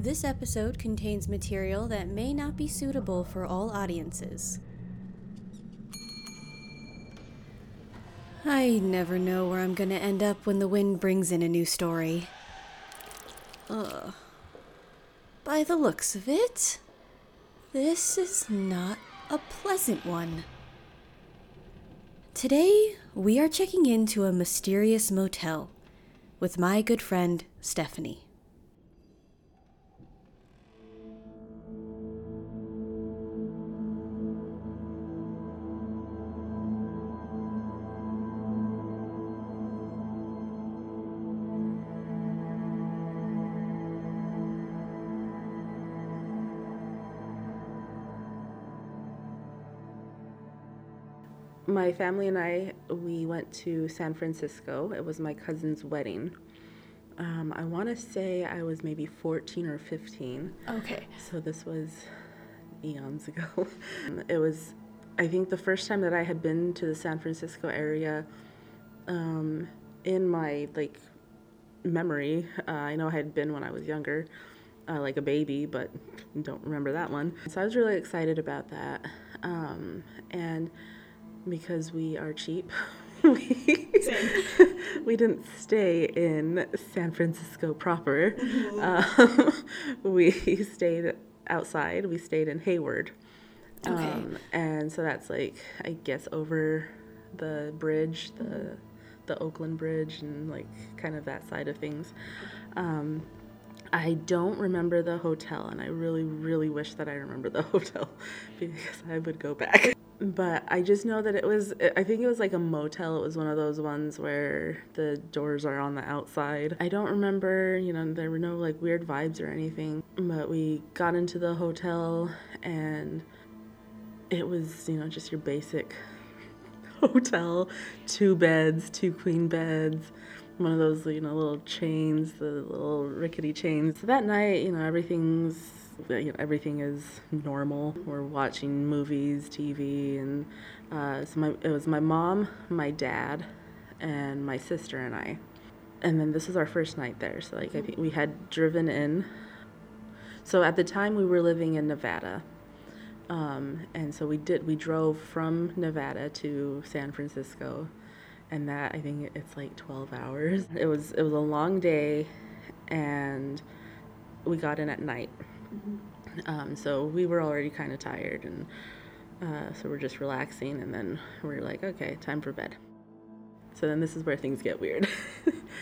This episode contains material that may not be suitable for all audiences. I never know where I'm gonna end up when the wind brings in a new story. Ugh. By the looks of it, this is not a pleasant one. Today, we are checking into a mysterious motel with my good friend, Stephanie. My family and I, we went to San Francisco. It was my cousin's wedding. Um, I want to say I was maybe 14 or 15. Okay. So this was eons ago. it was, I think, the first time that I had been to the San Francisco area. Um, in my like memory, uh, I know I had been when I was younger, uh, like a baby, but don't remember that one. So I was really excited about that, um, and because we are cheap. we, we didn't stay in San Francisco proper. Um, we stayed outside. We stayed in Hayward. Okay. Um, and so that's like, I guess, over the bridge, the the Oakland Bridge, and like kind of that side of things. Um, I don't remember the hotel, and I really, really wish that I remember the hotel because I would go back. But I just know that it was, I think it was like a motel. It was one of those ones where the doors are on the outside. I don't remember, you know, there were no like weird vibes or anything. But we got into the hotel and it was, you know, just your basic hotel two beds, two queen beds one of those you know little chains the little rickety chains so that night you know everything's you know, everything is normal we're watching movies tv and uh, so my, it was my mom my dad and my sister and i and then this was our first night there so like i think we had driven in so at the time we were living in nevada um, and so we did we drove from nevada to san francisco and that I think it's like 12 hours. It was it was a long day, and we got in at night. Um, so we were already kind of tired, and uh, so we're just relaxing, and then we're like, okay, time for bed. So then this is where things get weird.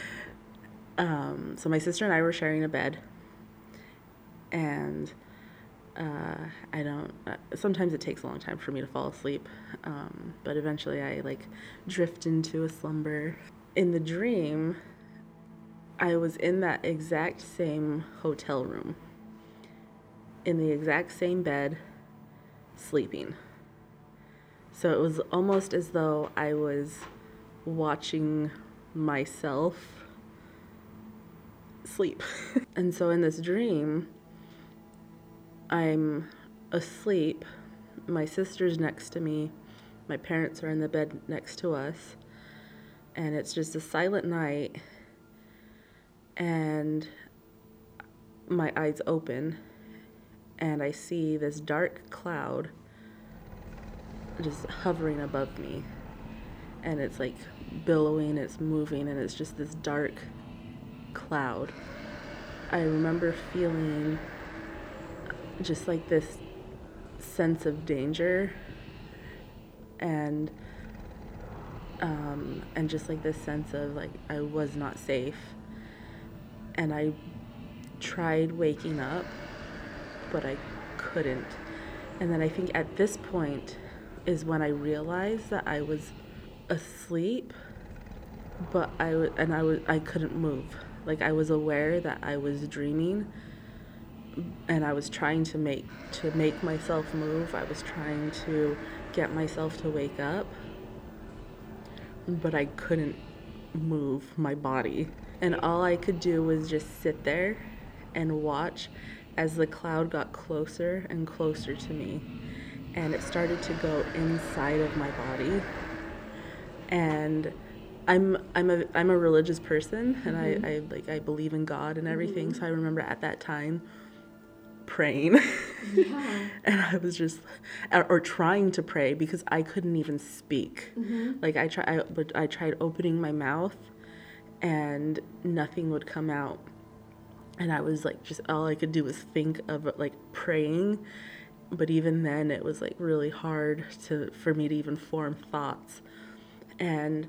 um, so my sister and I were sharing a bed, and uh, I don't. Uh, sometimes it takes a long time for me to fall asleep, um, but eventually I like drift into a slumber. In the dream, I was in that exact same hotel room, in the exact same bed, sleeping. So it was almost as though I was watching myself sleep. and so in this dream, I'm asleep. My sister's next to me. My parents are in the bed next to us. And it's just a silent night. And my eyes open. And I see this dark cloud just hovering above me. And it's like billowing, it's moving, and it's just this dark cloud. I remember feeling just like this sense of danger and um, and just like this sense of like I was not safe and I tried waking up but I couldn't and then I think at this point is when I realized that I was asleep but I w- and I was I couldn't move like I was aware that I was dreaming and I was trying to make to make myself move. I was trying to get myself to wake up, but I couldn't move my body. And all I could do was just sit there and watch as the cloud got closer and closer to me. And it started to go inside of my body. And I'm I'm a I'm a religious person and I, mm-hmm. I like I believe in God and everything. Mm-hmm. So I remember at that time praying Yeah. and I was just or, or trying to pray because I couldn't even speak. Mm-hmm. Like I try I, but I tried opening my mouth and nothing would come out. And I was like just all I could do was think of like praying. But even then it was like really hard to for me to even form thoughts. And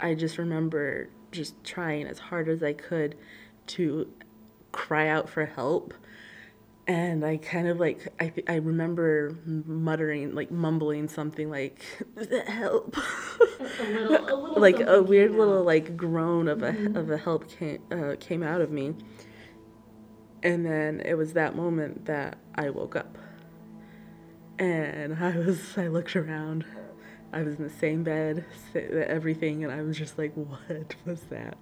I just remember just trying as hard as I could to cry out for help. And I kind of like, I, I remember muttering, like mumbling something like, help. A little, a little like a weird little like groan of a, of a help came, uh, came out of me. And then it was that moment that I woke up. And I was, I looked around. I was in the same bed, everything, and I was just like, what was that?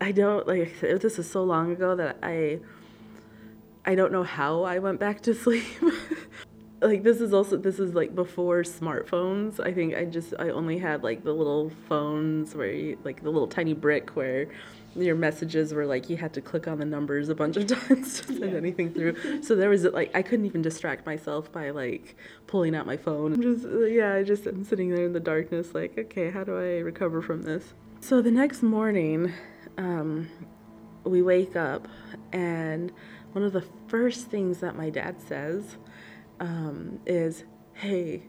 I don't, like, this is so long ago that I, I don't know how I went back to sleep. Like this is also this is like before smartphones. I think I just I only had like the little phones where you, like the little tiny brick where your messages were like you had to click on the numbers a bunch of times to send anything through. So there was like I couldn't even distract myself by like pulling out my phone. I'm just uh, yeah, I just am sitting there in the darkness like okay, how do I recover from this? So the next morning, um, we wake up and one of the first things that my dad says um, is hey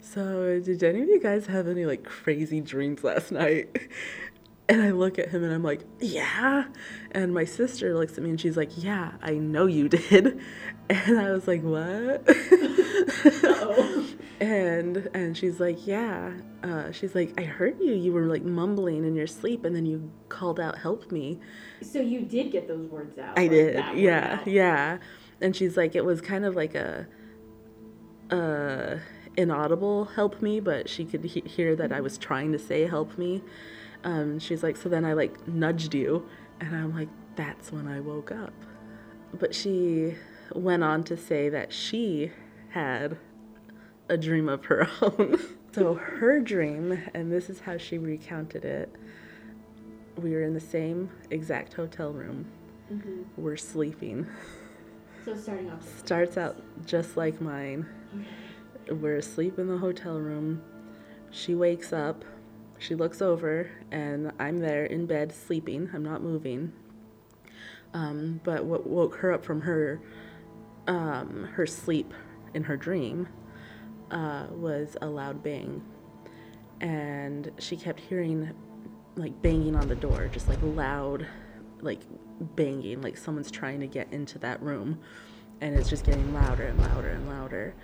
so did any of you guys have any like crazy dreams last night and i look at him and i'm like yeah and my sister looks at me and she's like yeah i know you did and i was like what and and she's like yeah uh, she's like i heard you you were like mumbling in your sleep and then you called out help me So you did get those words out. I did. Yeah, yeah. And she's like, it was kind of like a, uh, inaudible help me, but she could he- hear that I was trying to say help me. Um, she's like, so then I like nudged you, and I'm like, that's when I woke up. But she went on to say that she had a dream of her own. so her dream, and this is how she recounted it. We were in the same exact hotel room. We're sleeping. So starting off. Starts out just like mine. We're asleep in the hotel room. She wakes up. She looks over, and I'm there in bed sleeping. I'm not moving. Um, but what woke her up from her um, her sleep in her dream uh, was a loud bang, and she kept hearing like banging on the door, just like loud, like banging, like someone's trying to get into that room, and it's just getting louder and louder and louder.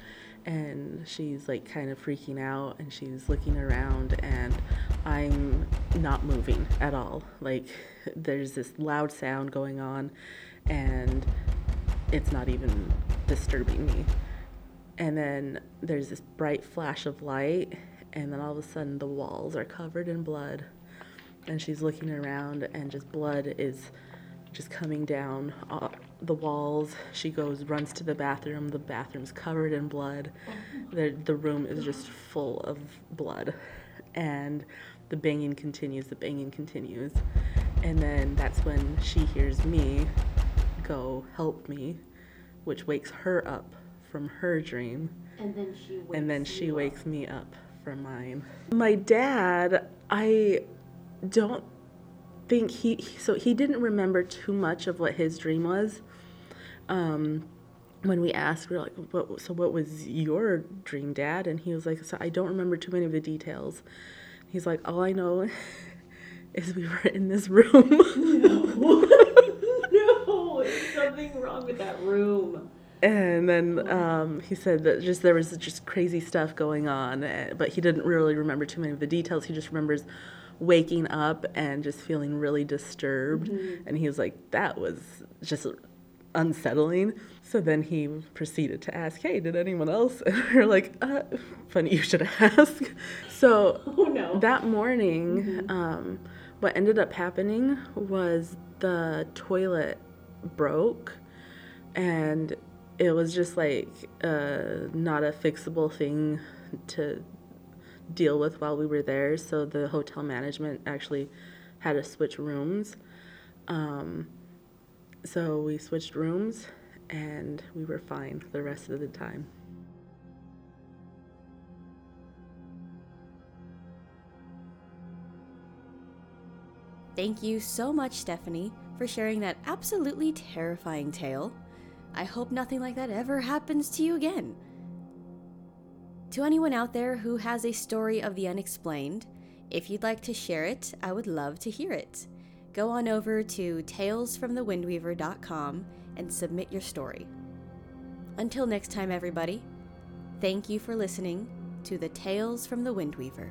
And she's like kind of freaking out, and she's looking around, and I'm not moving at all. Like there's this loud sound going on, and it's not even disturbing me. And then there's this bright flash of light, and then all of a sudden the walls are covered in blood. And she's looking around, and just blood is just coming down uh, the walls. She goes, runs to the bathroom. The bathroom's covered in blood. The, the room is just full of blood. And the banging continues, the banging continues. And then that's when she hears me go, help me, which wakes her up from her dream And then she wakes and then she up. wakes me up from mine. My dad, I don't think he he- so he didn't remember too much of what his dream was. Um, when we asked, we were like, "What? So what was your dream, Dad?" And he was like, "So I don't remember too many of the details." He's like, "All I know is we were in this room." no, there's something wrong with that room. And then um, he said that just there was just crazy stuff going on, eh, but he didn't really remember too many of the details. He just remembers waking up and just feeling really disturbed. And he was like, that was just unsettling. So then he proceeded to ask, hey, did anyone else? And we are like, uh, funny you should ask. So Oh no. that morning, um, what ended up happening was the toilet broke, and it was just like uh, not a fixable thing to deal with while we were there. So the hotel management actually had to switch rooms. Um, so we switched rooms and we were fine the rest of the time. Thank you so much, Stephanie, for sharing that absolutely terrifying tale. I hope nothing like that ever happens to you again. To anyone out there who has a story of the unexplained, if you'd like to share it, I would love to hear it. Go on over to talesfromthewindweaver.com and submit your story. Until next time, everybody, thank you for listening to the Tales from the Windweaver.